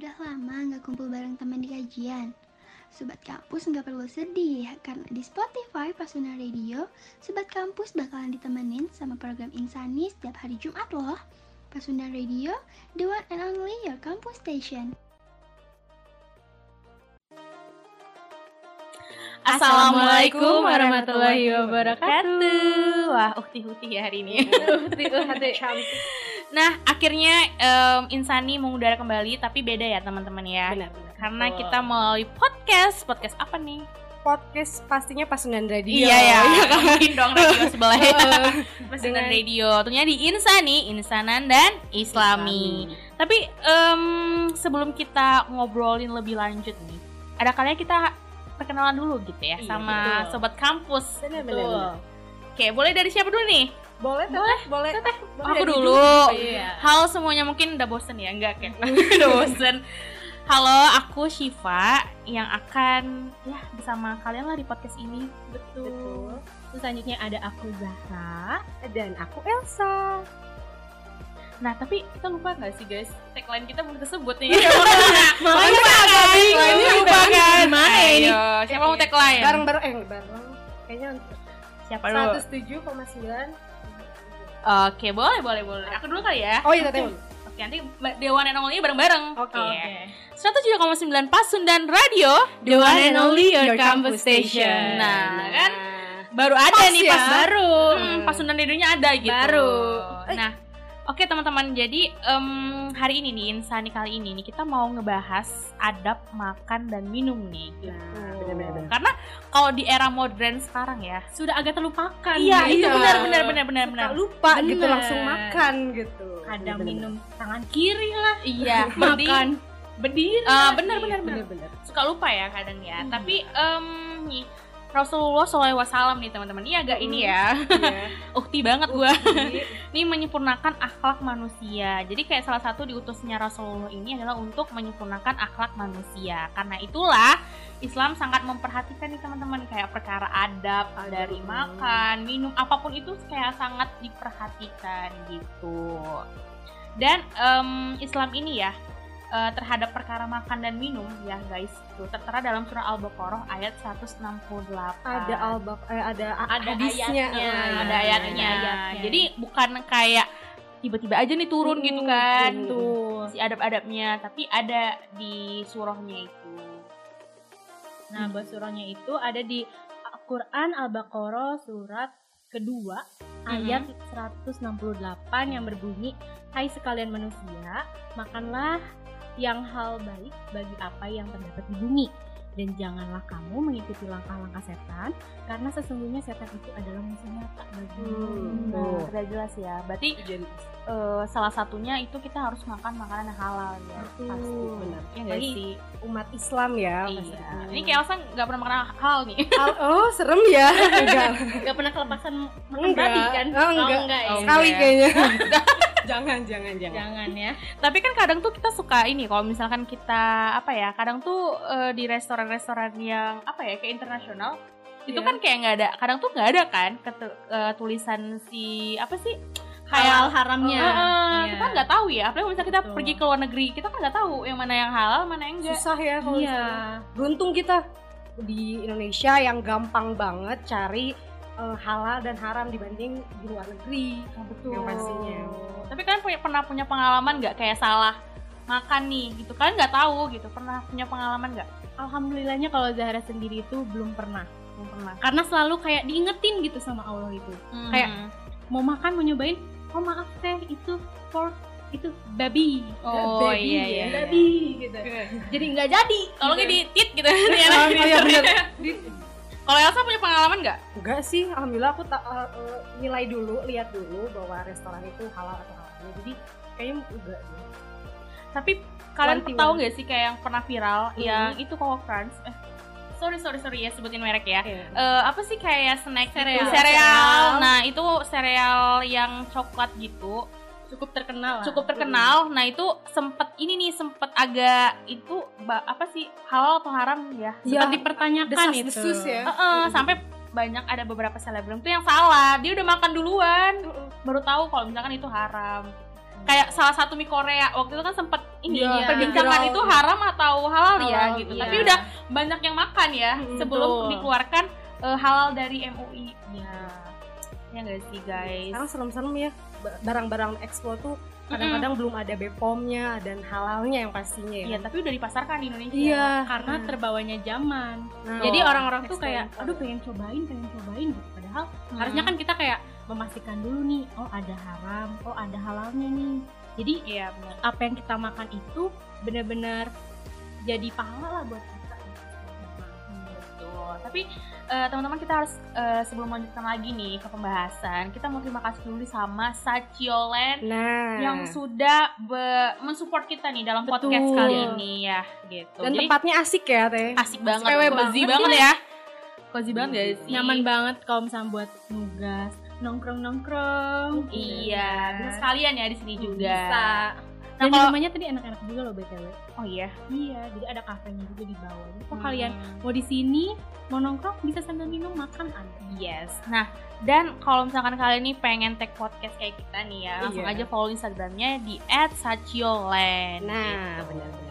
Udah lama nggak kumpul bareng teman di kajian. Sobat kampus nggak perlu sedih, karena di Spotify Pasuna Radio, Sobat kampus bakalan ditemenin sama program Insani setiap hari Jumat loh. Pasuna Radio, the one and only your campus station. Assalamualaikum warahmatullahi wabarakatuh. Wah, ukti-ukti ya hari ini. Ukti-ukti. Nah, akhirnya em, Insani mengudara kembali, tapi beda ya teman-teman ya. Benar-benar. Karena kita melalui podcast. Podcast apa nih? podcast pastinya Pasundan Radio. Iya ya, nggak mungkin dong radio sebelah ya. Pasundan Dengan- Radio. Tentunya di Insani, Insanan dan Islami. Tapi em, sebelum kita ngobrolin lebih lanjut nih, ada kalanya kita perkenalan dulu gitu ya Iya, sama betul. sobat kampus. Benar, benar, benar. Oke, boleh dari siapa dulu nih? Boleh, boleh, boleh. Boleh Aku dari dulu. Iya. Halo semuanya mungkin udah bosen ya, enggak kan? udah bosen. Halo, aku Shiva yang akan ya bersama kalian lah di podcast ini. Betul. Terus selanjutnya ada aku Zahra. Dan aku Elsa. Nah, tapi kita lupa nggak sih guys? Tagline kita belum tersebut nih. Iya, Makanya lupa kan? tagline-nya lupa kan? gimana ini? Siapa mau tagline? Bareng-bareng eh bareng. Kayaknya Siapa dulu? 107,9. Oke, boleh, boleh, boleh. Aku dulu kali ya. Oh iya, tadi. Oke, nanti Mbak Dewan and Only bareng-bareng. Oke. 107,9 Pasundan Radio. The one and only your campus station. Nah, kan baru ada Pas nih ya. pas baru. Hmm. Hmm, Pasundan Radionya ada gitu. Baru. Nah, oke teman-teman. Jadi em, hari ini nih Insani kali ini nih kita mau ngebahas adab makan dan minum nih. Gitu. Nah, benar-benar. Karena kalau di era modern sekarang ya, Sudah agak terlupakan. iya itu iya. benar benar benar benar benar. Lupa gitu Bener. langsung makan gitu. Kadang Benar-benar. minum tangan kiri lah. Iya, Makan berdiri. Lah. benar benar benar. Benar-benar. Suka lupa ya kadang ya. Hmm. Tapi em nih Rasulullah SAW nih teman-teman. Ini agak ini ya. Iya. Ukti banget gua. Jadi, ini menyempurnakan akhlak manusia. Jadi kayak salah satu diutusnya Rasulullah ini adalah untuk menyempurnakan akhlak manusia. Karena itulah Islam sangat memperhatikan nih teman-teman kayak perkara adab Adab. dari makan, minum, apa pun itu kayak sangat diperhatikan gitu. Dan em, Islam ini ya eh, terhadap perkara makan dan minum ya guys itu tertera dalam surah Al-Baqarah ayat 168. ada albak eh, ada ada hadisnya. ayatnya, Ah, ada iya. ayatnya. ayatnya. Jadi bukan kayak tiba-tiba aja nih turun Hmm, gitu kan. hmm. Tuh, si adab-adabnya, tapi ada di surahnya itu. Nah, buat surahnya itu ada di Al-Quran Al-Baqarah surat kedua ayat 168 yang berbunyi Hai sekalian manusia, makanlah yang hal baik bagi apa yang terdapat di bumi dan janganlah kamu mengikuti langkah-langkah setan karena sesungguhnya setan itu adalah musuh nyata bagimu. Hmm. Nah, Oh. sudah jelas ya. Berarti Jadi, eh, salah satunya itu kita harus makan makanan yang halal ya. Betul, Pasti. benar. Sih? umat Islam ya. Iya. pastinya. Ini kayak Elsa nggak pernah makan halal nih. Al- oh serem ya enggak Gak pernah kelepasan makan Enggak. babi kan? Oh, enggak. enggak ya. Oh, sekali kayaknya jangan jangan jangan Jangan ya. Tapi kan kadang tuh kita suka ini kalau misalkan kita apa ya, kadang tuh eh, di restoran-restoran yang apa ya kayak internasional itu Iya. kan kayak nggak ada, kadang tuh nggak ada kan ketu- eh, tulisan si apa sih Halal haramnya. Eh, eh, Iya. kita nggak tahu ya, apalagi misalnya kita Betul. pergi ke luar negeri, kita kan nggak tahu yang mana yang halal, mana yang enggak. susah ya kalau Iya. misalnya. beruntung kita di Indonesia yang gampang banget cari eh, halal dan haram dibanding di luar negeri Betul. yang pastinya Tapi kalian punya, pernah punya pengalaman nggak kayak salah makan nih gitu? Kalian nggak tahu gitu? Pernah punya pengalaman nggak? Alhamdulillahnya kalau Zahra sendiri itu belum pernah. Belum pernah. Karena selalu kayak diingetin gitu sama Allah itu. Kayak mau makan mau nyobain, oh maaf teh itu pork itu babi. oh Baby iya ya. iya. Babi gitu. Jadi nggak jadi. Tolongnya gitu. di tit gitu. oh, oh, iya bener. Di- Kalau Elsa punya pengalaman nggak? enggak sih alhamdulillah aku tak eh, nilai dulu lihat dulu bahwa restoran itu halal atau haram jadi kayaknya enggak deh. Tapi kalian tahu nggak sih kayak yang pernah viral Hmm. yang itu Coco Crunch? Eh, sorry sorry sorry ya sebutin merek ya. Iya. Eh, apa sih kayak snack gitu? Sereal. Sereal. Nah itu sereal yang coklat gitu. Cukup terkenal lah. cukup terkenal. Nah itu sempet ini nih sempet agak itu apa sih halal atau haram ya? Iya. Sempat dipertanyakan itu. Desas-desus ya. Heeh, sampai banyak ada beberapa selebgram tuh yang salah. Dia udah makan duluan, baru tahu kalau misalkan itu haram. kayak salah satu mie Korea waktu itu kan sempat ini Iya, perbincangan viral. itu haram atau halal ya Halal, gitu iya. tapi udah banyak yang makan ya Mm, sebelum betul. dikeluarkan eh, halal dari MUI ya ya nggak sih guys Sekarang serem-serem ya barang-barang ekspor tuh kadang-kadang belum ada BPOM-nya dan halalnya yang pastinya ya. Iya, tapi udah dipasarkan di Indonesia. Iya. karena terbawanya zaman. Nah, Jadi orang-orang tuh kayak, aduh pengen cobain, pengen cobain gitu. Padahal Hmm. harusnya kan kita kayak memastikan dulu nih, oh ada haram, oh ada halalnya nih. Jadi benar. apa yang kita makan itu benar-benar jadi pahala lah buat kita. Tapi eh, teman-teman kita harus eh, sebelum melanjutkan lagi nih ke pembahasan, kita mau terima kasih dulu sama Saciolen Nah, yang sudah mensupport kita nih dalam Betul. podcast kali ini ya, gitu. dan Jadi tempatnya asik ya, Teh. asik banget, cozy banget banget ya. Cozy banget gak sih? Nyaman banget kalau misalnya buat nugas, nongkrong-nongkrong. Iya, bisa sekalian ya di sini juga. Bisa. Nah, Dan kalau- rumahnya tadi enak-enak juga loh BTW. Oh iya. Iya, jadi ada kafenya juga di bawah. Jadi kalau Hmm. kalian mau di sini, mau nongkrong bisa sambil minum makan ada. Yes. Nah, dan kalau misalkan kalian nih pengen tag podcast kayak kita nih ya, langsung Iya. aja follow Instagramnya di @sacioland. Nah, gitu. benar-benar.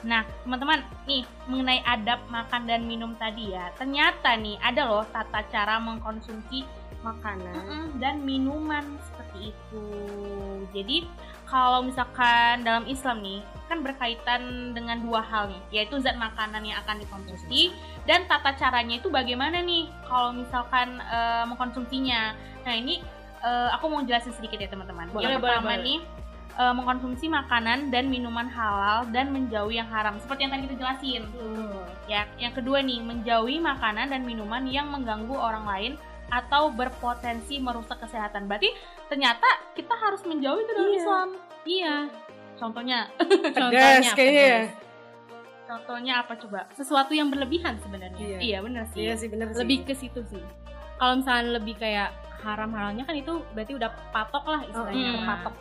Nah, teman-teman, nih mengenai adab makan dan minum tadi ya, ternyata nih ada loh tata cara mengkonsumsi Makanan. mm-mm, dan minuman seperti itu. Jadi kalau misalkan dalam Islam nih kan berkaitan dengan dua hal nih, yaitu zat makanan yang akan dikonsumsi dan tata caranya itu bagaimana nih kalau misalkan eh, mengkonsumsinya. Nah ini eh, aku mau jelasin sedikit ya teman-teman. Yang pertama boleh. nih eh, mengkonsumsi makanan dan minuman halal dan menjauhi yang haram seperti yang tadi kita jelasin. Ya, yang kedua nih menjauhi makanan dan minuman yang mengganggu orang lain atau berpotensi merusak kesehatan. Berarti ternyata kita harus menjauhi itu dalam Iya. Islam. Iya. Contohnya, Gas kayaknya ya. contohnya apa coba? Sesuatu yang berlebihan sebenarnya. Iya. Iya bener sih. Iya sih sih. Lebih ke situ sih. Kalau misalnya lebih kayak haram-haramnya kan itu berarti udah patok lah istilahnya Mm. patok.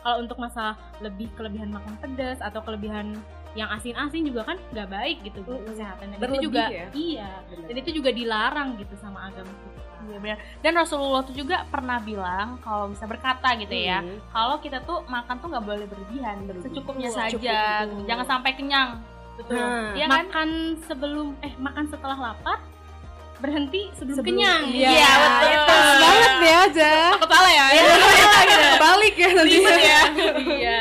Kalau untuk masalah lebih kelebihan makan pedas atau kelebihan yang asin-asin juga kan nggak baik gitu buat kesehatan. Dan itu juga ya? iya. Bener. Dan itu juga dilarang gitu sama agama kita. Iya benar. Dan Rasulullah tuh juga pernah bilang kalau bisa berkata gitu ya, Hmm. kalau kita tuh makan tuh nggak boleh berlebihan, secukupnya saja, gitu. jangan sampai kenyang. Betul. Nah, Iya kan? makan sebelum eh makan setelah lapar berhenti sebelum, Sebelum- kenyang. Iya, Iya, betul. Pas banget ya aja. Aku salah ya? Balik ya nanti. Ribet ya. iya.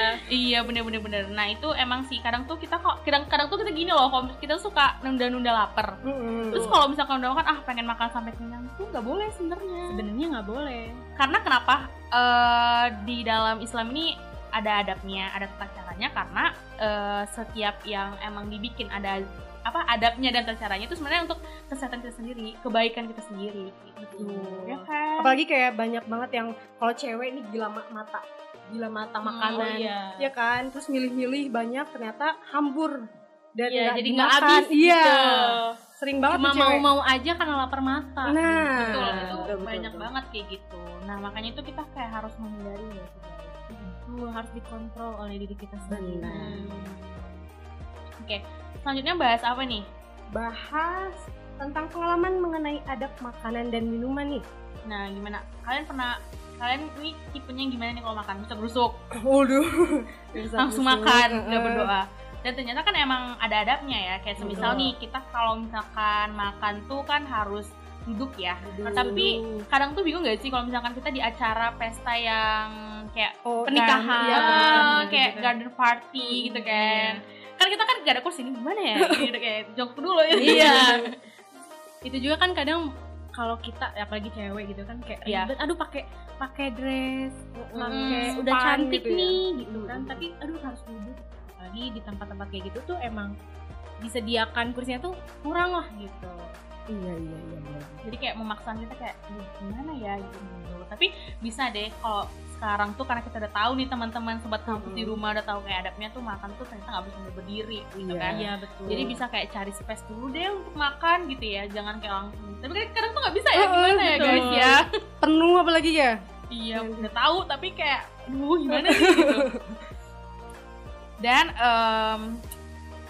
Iya bener bener bener. Nah itu emang sih kadang tuh kita kok kadang kadang tuh kita gini loh, kalau kita suka nunda-nunda lapar. Mm-mm. Terus kalau misalkan udah makan ah pengen makan sampai kenyang tuh nggak boleh sebenarnya. Sebenarnya nggak boleh. Karena kenapa? Eh, di dalam Islam ini ada adabnya, ada tata caranya karena eh, setiap yang emang dibikin ada apa adabnya dan tata caranya itu sebenarnya untuk kesehatan kita sendiri, kebaikan kita sendiri gitu. Betul. Ya kan? Apalagi kayak banyak banget yang kalau cewek ini gila ma- mata, gila mata makanan. iya. Ya kan, terus milih-milih banyak ternyata hambur dan Iya, nggak jadi nggak habis Iya. gitu. Sering banget Cuma tuh cewek. mau-mau aja karena lapar mata. Nah, betul itu betul, betul, banyak betul. banget kayak gitu nah makanya itu kita kayak harus menghindari ya. Itu harus dikontrol oleh diri kita sendiri. Hmm. oke selanjutnya bahas apa nih Bahas tentang pengalaman mengenai adab makanan dan minuman nih. nah gimana kalian pernah kalian ini tipenya gimana nih kalau makan? Bisa berusuk. Waduh. langsung makan nggak berdoa. Dan ternyata kan emang ada adabnya ya. Kayak semisal Betul. nih kita kalau misalkan makan tuh kan harus duduk ya. Duduk. tapi kadang tuh bingung gak sih kalau misalkan kita di acara pesta yang kayak Oh, pernikahan. kan, iya, ah, pernikahan kayak gitu. garden party gitu kan. Kan kita kan gak ada kursi ini gimana ya? Gitu kayak jongkok dulu. Ya Iya. itu juga kan kadang kalau kita ya apalagi cewek gitu kan kayak Iya. ribet aduh pakai pakai dress pakai Hmm, udah cantik gitu ya. nih gitu Mm. kan tapi aduh harus duduk apalagi di tempat-tempat kayak gitu tuh emang disediakan kursinya tuh kurang lah gitu Iya, iya, iya. benar. jadi kayak memaksa kita kayak "Aduh, gimana ya gitu tapi bisa deh kalau sekarang tuh karena kita udah tahu nih teman-teman sobat kampus di Mm-mm. rumah udah tahu kayak adabnya tuh makan tuh ternyata nggak bisa berdiri gitu Iya. kan iya betul jadi bisa kayak cari space dulu deh untuk makan gitu ya jangan kayak langsung tapi kan kadang tuh nggak bisa ya gimana ya betul. guys ya Penuh apalagi ya? iya udah tahu tapi kayak aduh gimana sih gitu dan em,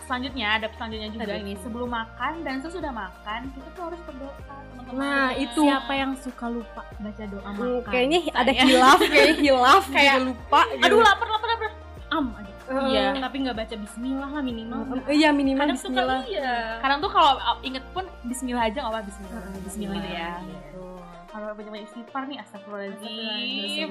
selanjutnya adab selanjutnya juga Adab. ini sebelum makan dan sesudah makan kita tuh harus berdoa teman-teman Nah, itu. Siapa yang suka lupa baca doa Hmm, makan? kayaknya ada Saya. hilaf, kayak hilaf, Kayak, lupa. gitu. aduh lapar lapar lapar am aja. Eh, iya. Tapi nggak baca Bismillah lah minimal. eh, Iya minimal Kadang suka Bismillah. iya. kadang tuh kalau inget pun Bismillah aja nggak apa Bismillah Heeh, Bismillah gitu ya Gitu. Kalau banyak-banyak istighfar nih astagfirullahaladzim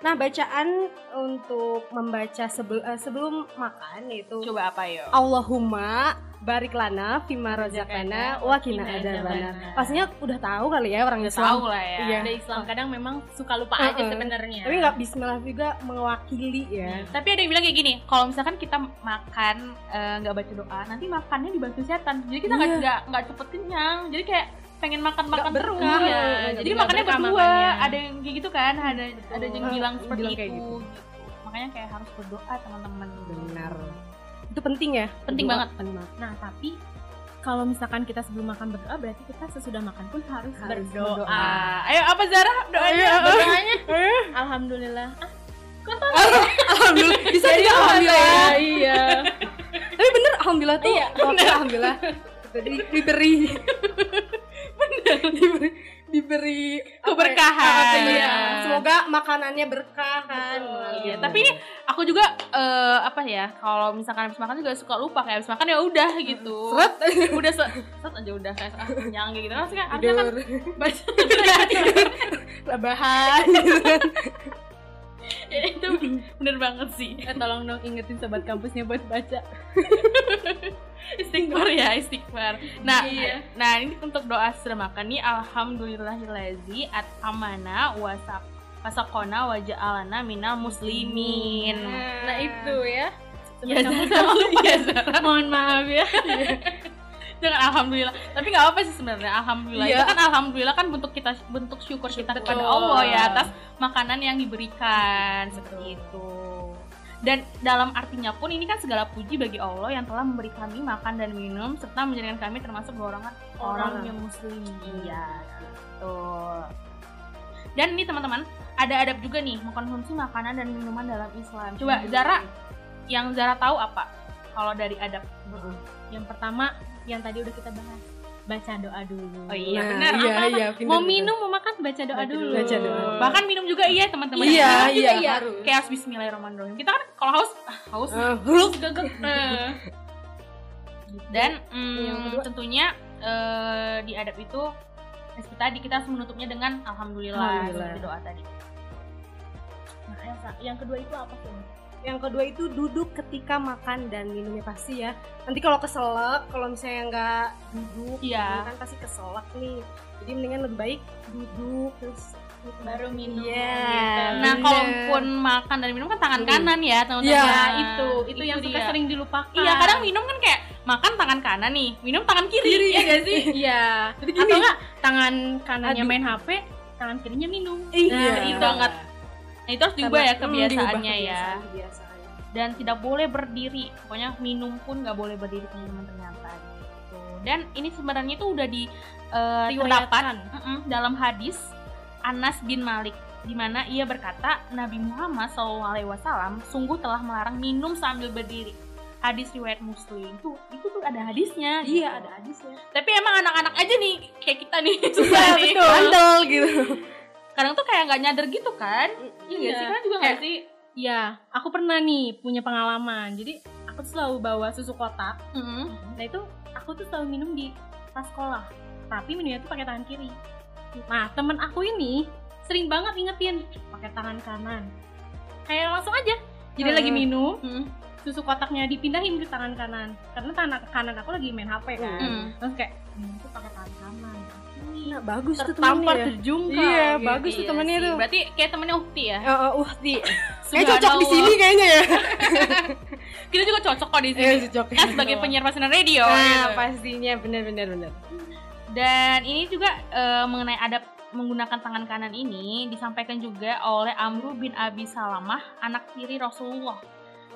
Nah, bacaan untuk membaca sebelum sebelum makan itu coba apa yo Allahumma barik lana fima razaqana wa qina adzabana. Pastinya udah tahu kali ya orang udah Islam. tahu lah ya Iya. Ada Islam kadang memang suka lupa Heeh. aja sebenarnya. Tapi nggak bismillah juga mewakili ya. tapi ada yang bilang kayak gini kalau misalkan kita makan eh, nggak baca doa nanti makannya dibantu setan jadi kita nggak nggak nggak cepet kenyang jadi kayak pengen makan makan Nggak terus ya jadi makannya berdua makannya. ada yang kayak gitu kan ada ada yang Ah, bilang seperti bilang itu kayak gitu. gitu. makanya kayak harus berdoa teman-teman Benar. Itu penting ya? Penting Berdoa, banget. penting banget. Nah, tapi kalau misalkan kita sebelum makan berdoa berarti kita sesudah makan pun harus, Harus berdoa. berdoa. ayo apa Zara doanya Doanya alhamdulillah. Alhamdulillah. Bisa juga alhamdulillah. iya. Tapi bener alhamdulillah tuh. Iya, Oke, alhamdulillah. Jadi diberi diberi diberi ya? Keberkahan. Iya. Semoga makanannya berkah kan. Iya, tapi ini aku juga eh, apa ya kalau misalkan habis makan juga suka lupa kayak habis makan ya udah gitu Seret. udah se set aja udah kayak ah, kenyang gitu harusnya kan harusnya kan baca rebahan kan. Ya, itu bener banget sih Eh, tolong dong ingetin sobat kampusnya buat baca. istighfar ya istighfar nah Iya. nah ini untuk doa sudah makan nih alhamdulillahilazi at amana wasak wasakona waja'alana minal muslimin Nah, itu ya. ya lupa ya Zara. mohon maaf ya. jangan alhamdulillah tapi nggak apa sih sebenarnya alhamdulillah Iya. itu kan alhamdulillah kan bentuk kita bentuk syukur kita kepada. Allah ya atas makanan yang diberikan seperti itu dan dalam artinya pun ini kan segala puji bagi Allah yang telah memberi kami makan dan minum serta menjadikan kami termasuk golongan orang Orang. yang muslim. Iya gitu dan ini teman-teman ada adab juga nih mengkonsumsi makanan dan minuman dalam Islam. Coba Zara yang Zara tahu apa? Kalau dari adab. Yang pertama yang tadi udah kita bahas baca doa dulu. Oh iya, Nah, benar. Iya, iya, bener, Mau minum mau makan baca doa Baca dulu. dulu. Baca doa. Bahkan minum juga iya teman-teman. Iya, Minum juga iya, iya. harus. Kayak harus Bismillahirrahmanirrahim. Kita kan kalau haus, ah, haus. Ah, huluk. Gegek. Eh. Dan mm, Yang kedua? tentunya eh, di adab itu seperti tadi kita harus menutupnya dengan alhamdulillah, Alhamdulillah. doa tadi. Nah, yang kedua itu apa sih? Yang kedua itu duduk ketika makan dan minumnya pasti ya. Nanti kalau keselak, kalau misalnya nggak duduk, Iya. kan pasti keselak nih. Jadi mendingan lebih baik duduk terus Baru minum. Iya. gitu. Nah, Bener. kalaupun makan dan minum kan tangan Hmm. kanan ya, teman-teman. Iya. Nah, itu, itu, yang suka dia. sering dilupakan. Iya, kadang minum kan kayak makan tangan kanan nih, minum tangan kiri, Kiri. ya gak sih? Iya. Jadi gini. Atau enggak tangan kanannya Aduh. main HP, tangan kirinya minum. Iya. Nah, itu banget. Nah, itu harus diubah ya hmm, kebiasaannya diubah ya. kebiasaan, kebiasaan. dan tidak boleh berdiri pokoknya minum pun nggak boleh berdiri teman-teman ternyata gitu dan ini sebenarnya itu udah di eh, terdapat mm-mm, dalam hadis Anas bin Malik di mana ia berkata Nabi Muhammad SAW sungguh telah melarang minum sambil berdiri hadis riwayat Muslim tuh itu tuh ada hadisnya gitu. Iya, ada hadisnya. tapi emang anak-anak aja nih kayak kita nih Iya, susah nih betul. Bandel gitu. kadang tuh kayak nggak nyadar gitu kan iya Iya. sih kan juga nggak sih Iya, aku pernah nih punya pengalaman. Jadi aku tuh selalu bawa susu kotak. Mm-mm. Nah itu aku tuh selalu minum di pas sekolah. Tapi minumnya tuh pakai tangan kiri. Nah temen aku ini sering banget ingetin pakai tangan kanan. Kayak langsung aja. Jadi Hmm. lagi minum, Mm-mm. susu kotaknya dipindahin ke tangan kanan. Karena tangan kanan aku lagi main HP kan. Mm. Terus kayak minum tuh pakai tangan kanan. Nah, bagus tuh temennya ya. terjungkal. Iya, gitu. bagus tuh Iya temennya sih. tuh. berarti kayak temennya Ukti ya Oh, oh, uh, di. Kayak Subhanallah. cocok di sini kayaknya ya. kita juga cocok kok di sini Iya, cocok. kan sebagai penyiar pasangan radio Nah, gitu. pastinya benar benar dan ini juga eh, mengenai adab menggunakan tangan kanan ini disampaikan juga oleh Amru bin Abi Salamah anak tiri Rasulullah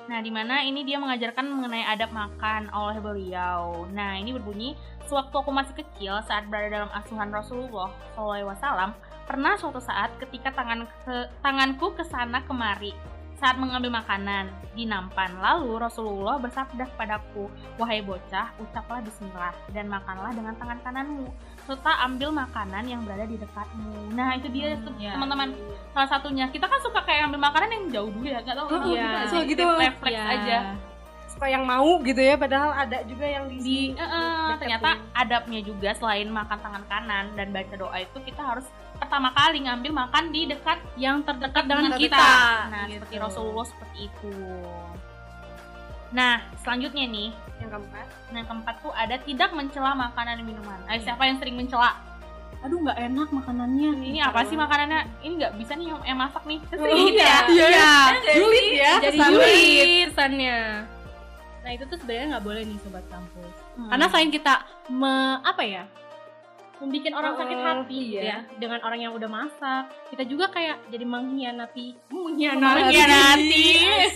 Nah, di mana ini dia mengajarkan mengenai adab makan oleh beliau. Nah, ini berbunyi, sewaktu aku masih kecil saat berada dalam asuhan Rasulullah SAW, pernah suatu saat ketika tangan ke, tanganku ke sana kemari saat mengambil makanan di nampan. Lalu Rasulullah bersabda kepadaku, "Wahai bocah, ucaplah bismillah dan makanlah dengan tangan kananmu serta ambil makanan yang berada di dekatmu." Nah, itu dia tuh, ya. teman-teman. Salah satunya kita kan suka kayak ambil makanan yang jauh dulu ya, nggak tahu kenapa Iya. So, gitu. refleks Iya. aja. Suka yang mau gitu ya padahal ada juga yang di, Di eh, eh, deketin. ternyata adabnya juga selain makan tangan kanan dan baca doa itu kita harus pertama kali ngambil makan di dekat yang terdekat dengan kita. kita. Nah, Gitu. seperti Rasulullah seperti itu. Nah, selanjutnya nih, yang keempat yang keempat tuh ada tidak mencela makanan dan minuman. Ayo siapa yang sering mencela? Aduh nggak enak makanannya. Ini apa sih makanannya? Ini nggak bisa nih yang yang masak nih. Oh, Sering iya. ya. Iya. Jadi- Julid ya Jadi kesannya. julid kesannya. Nah itu tuh sebenarnya nggak boleh nih sobat kampus. Hmm. Karena selain kita me, apa ya membuat orang Oh, sakit hati iya. ya dengan orang yang udah masak, kita juga kayak jadi mengkhianati, Mengkhianati.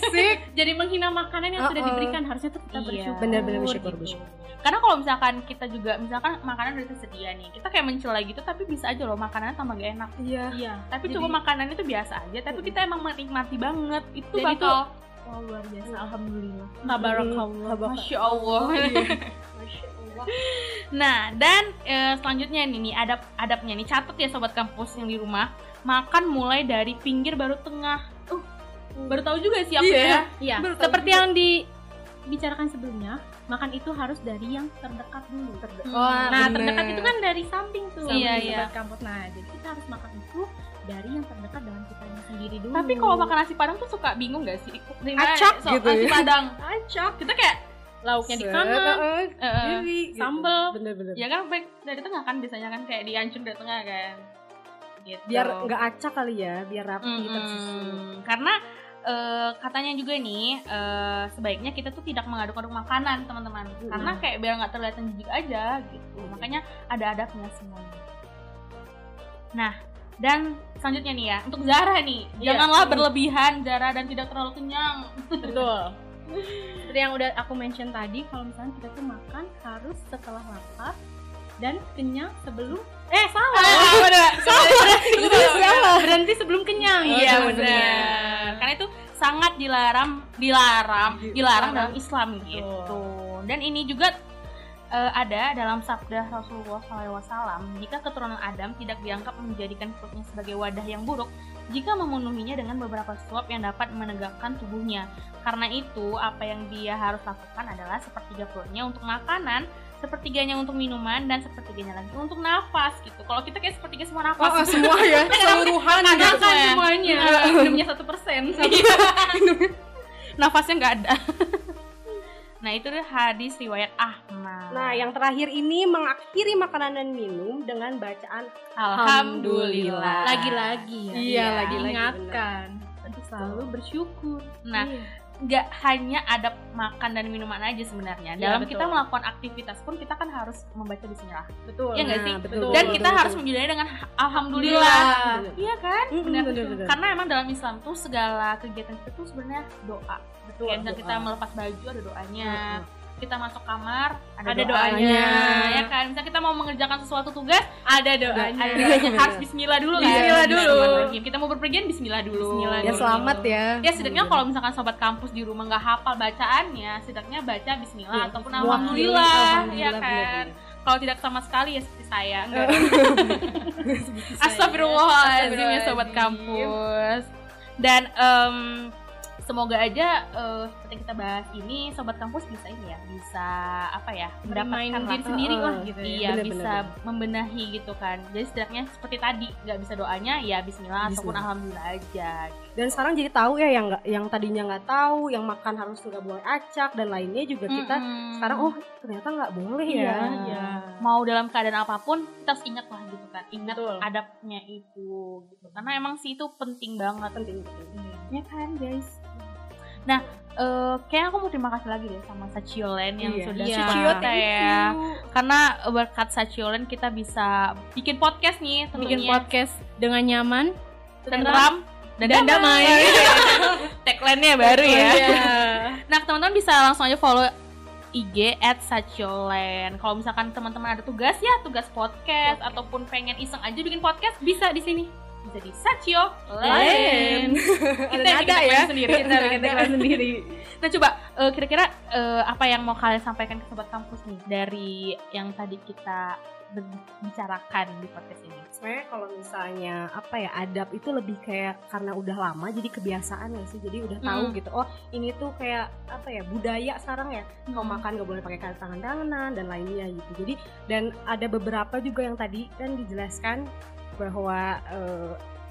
Jadi menghina makanan yang sudah Uh-uh. diberikan. Harusnya tuh kita Iya. bersyukur. Benar-benar bersyukur, gitu. bersyukur. Karena kalau misalkan kita juga misalkan makanan udah tersedia nih, kita kayak mencela gitu tapi bisa aja loh makanannya tambah gak enak. Iya. Iya. Tapi Jadi- coba makanan itu biasa aja, tapi kita emang menikmati banget. Itu Dan bakal Wah luar biasa. Alhamdulillah. Tabarakallah. Masya Allah. Masya Allah. Nah, dan eh, selanjutnya nih, nih adab adabnya nih catat ya sobat kampus yang di rumah. Makan mulai dari pinggir baru tengah. Uh, baru tahu juga sih aku Iya. ya. Iya. Tahu Seperti juga. yang dibicarakan sebelumnya, makan itu harus dari yang terdekat dulu. Wah, nah, bener. terdekat itu kan dari samping tuh. Iya, Sobat iya. kampus. Nah, jadi kita harus makan itu dari yang terdekat dengan kita sendiri dulu. Tapi kalau makan nasi padang tuh suka bingung gak sih? Acak so- gitu nasi ya. padang. acak Kita kayak lauknya di kanan, uh-uh, eh, eh, kiri, gitu. sambel. bener-bener ya kan baik dari tengah kan biasanya kan kayak diancur dari tengah kan. Gitu. biar nggak acak kali ya biar rapi Mm-mm. tersusun Karena eh, katanya juga nih eh, sebaiknya kita tuh tidak mengaduk-aduk makanan teman-teman Mm. karena kayak biar nggak terlihat jijik aja gitu makanya ada adabnya semuanya nah dan selanjutnya nih ya untuk Zara nih Iya. janganlah berlebihan Zara dan tidak terlalu kenyang betul. Seperti yang udah aku mention tadi, kalau misalnya kita tuh makan harus setelah lapar dan kenyang sebelum eh salah. Itu salah. Berhenti sebelum kenyang. iya Oh, benar karena itu sangat dilarang dilarang Dilarang. dalam Islam gitu dan ini juga eh, ada dalam sabda Rasulullah SAW jika keturunan Adam tidak dianggap menjadikan perutnya sebagai wadah yang buruk jika memenuhinya dengan beberapa suap yang dapat menegakkan tubuhnya karena itu apa yang dia harus lakukan adalah sepertiga perutnya untuk makanan sepertiganya untuk minuman dan sepertiganya lagi untuk nafas gitu kalau kita kayak sepertiga semua nafas oh, oh, semua ya keseluruhan Makan gitu semuanya. semuanya. Minumnya satu persen. Iya. nafasnya nggak ada nah itu tuh hadis riwayat Ahmad. Nah yang terakhir ini mengakhiri makanan dan minum dengan bacaan alhamdulillah. Lagi-lagi ya. Iya, lagi-lagi, Ingatkan. Untuk selalu bersyukur. nah nggak hanya adab makan dan minuman aja sebenarnya Iya, dalam betul. kita melakukan aktivitas pun kita kan harus membaca bismillah betul. Iya nggak sih? Nah, betul, dan betul, kita betul, harus betul. menjadinya dengan alhamdulillah iya kan Mm-mm, benar bener, bener. karena emang dalam Islam tuh segala kegiatan kita tuh sebenarnya doa Betul, kayak misalnya kita doa. melepas baju ada doanya Mm-mm. Kita masuk kamar ada, Ada doanya. doanya. ya kan misalnya kita mau mengerjakan sesuatu tugas ada doanya. ada doanya harus Bismillah dulu kan Bismillah dulu. Bismillahirrahmanirrahim. kita mau berpergian Bismillah dulu Bismillah ya dulu. selamat ya ya setidaknya kalau misalkan sobat kampus di rumah nggak hafal bacaannya setidaknya baca Bismillah Iya, ataupun. Alhamdulillah, Alhamdulillah, ya kan kalau tidak sama sekali ya seperti saya enggak Astagfirullah. Astagfirullahaladzim ya sobat kampus Dan em, semoga aja eh, yang kita bahas ini sobat kampus bisa ini ya bisa apa ya mendapatkan diri rasa- sendiri lah gitu ya. Iya Bener, bisa bener, membenahi gitu kan Jadi setidaknya seperti tadi nggak bisa doanya ya Bismillah, ataupun Bismillah. Alhamdulillah aja dan sekarang jadi tahu ya yang nggak yang tadinya nggak tahu yang makan harus nggak boleh acak dan lainnya juga kita Mm-mm. sekarang oh ternyata nggak boleh Iya, ya iya. Mau dalam keadaan apa pun kita harus ingat lah gitu kan Ingat Betul. adabnya itu gitu Karena emang sih itu penting banget penting penting. Ya kan guys Nah eh kayaknya aku mau terima kasih lagi deh sama Sachiolen yang Iya. sudah Iya. support Sachio, kita ya Karena berkat Sachiolen kita bisa bikin podcast nih tentunya. Bikin podcast dengan nyaman Tentram dan, dan damai. Tagline-nya baru ya. Nah teman-teman bisa langsung aja follow IG at Sachiolen Kalau misalkan teman-teman ada tugas ya tugas podcast Ataupun pengen iseng aja bikin podcast bisa di sini bisa di Satyo Lain. kita Ada yang ya. sendiri Kita bikin tagline sendiri. nah coba eh, kira-kira eh, apa yang mau kalian sampaikan ke sobat kampus nih dari yang tadi kita bicarakan di podcast ini sebenarnya kalau misalnya apa ya adab itu lebih kayak karena udah lama jadi kebiasaan ya sih jadi udah tahu Mm. gitu oh ini tuh kayak apa ya budaya sekarang ya kalau Mm. makan gak boleh pakai tangan tanganan dan lainnya gitu jadi dan ada beberapa juga yang tadi kan dijelaskan bahwa eh,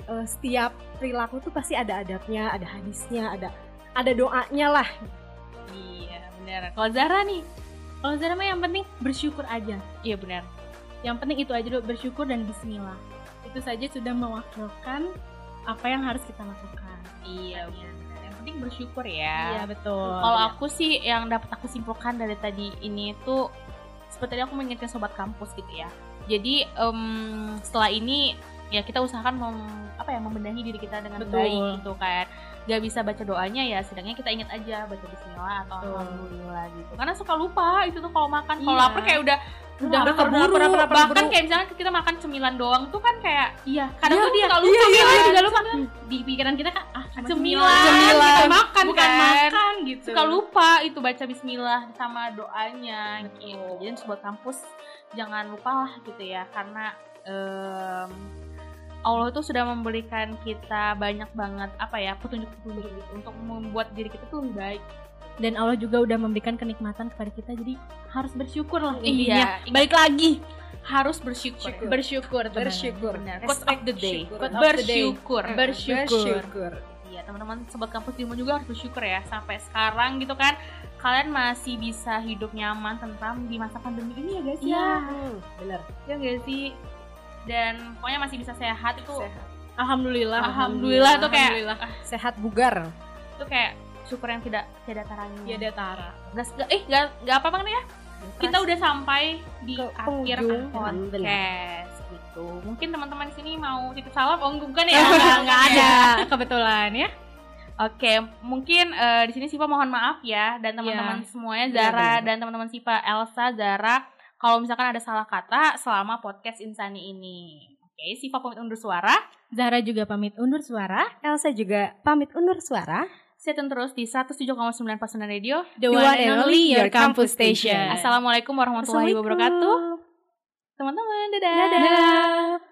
eh, setiap perilaku tuh pasti ada adabnya ada hadisnya ada ada doanya lah iya benar kalau Zara nih Kalau Zara mah yang penting bersyukur aja. iya benar Yang penting itu aja dulu bersyukur dan bismillah. Itu saja sudah mewakilkan apa yang harus kita lakukan. iya benar. yang penting bersyukur ya Iya betul. Kalau aku sih yang dapat aku simpulkan dari tadi ini tuh seperti tadi aku mengingatkan sobat kampus gitu ya. Jadi em, setelah ini ya kita usahakan mem- apa ya membenahi diri kita dengan Betul. baik gitu kan. Gak bisa baca doanya ya, sedangnya kita ingat aja baca Bismillah atau Betul. Alhamdulillah gitu. Karena suka lupa itu tuh kalau makan, kalau Iya. lapar kayak udah udah Lapar, keburu. lapar, lapar, lapar, Bahkan kayak misalnya kita makan cemilan doang tuh kan kayak iya. kadang Iya, tuh dia suka iya, lupa iya, kan? iya. juga lupa Di pikiran kita kan ah cuma Cemilan, Cemilan. kita makan bukan kan makan gitu. suka lupa itu baca bismillah sama doanya gitu. Jadi buat kampus jangan lupa lah gitu ya karena em, Allah itu sudah memberikan kita banyak banget apa ya petunjuk-petunjuk gitu untuk membuat diri kita tuh lebih baik. Dan Allah juga udah memberikan kenikmatan kepada kita jadi harus bersyukur lah Iya, intinya. ingat. Balik lagi Harus bersyukur. Syukur. bersyukur teman. bersyukur Benar. Quote of the day. Quote. Bersyukur. Bersyukur. Iya teman-teman sobat kampus di rumah juga harus bersyukur ya sampai sekarang gitu kan kalian masih bisa hidup nyaman tentram di masa pandemi ini ya guys ya. Iya. Hmm, bener Ya gak sih? Dan pokoknya masih bisa sehat itu Sehat. Alhamdulillah. Alhamdulillah tuh kayak Alhamdulillah. sehat bugar itu kayak syukur yang tidak tidak taranya. Tiada tara. Nggak- eh nggak nggak apa banget ya. Kita udah sampai di Ke akhir podcast gitu. Mungkin teman-teman di sini mau titip salam? Oh bukan ya? Nggak ada kebetulan ya. Oke, mungkin eh, di sini Siva mohon maaf ya dan teman-teman semuanya Zara Benar-benar. dan teman-teman Siva Elsa Zara kalau misalkan ada salah kata selama podcast Insani ini. Oke, Siva pamit undur suara. Zara juga pamit undur suara. Elsa juga pamit undur suara Stay tune terus di 107,9 Pasundan Radio. The one and only your campus station. Assalamualaikum warahmatullahi wabarakatuh. Teman-teman, dadah. Dadah.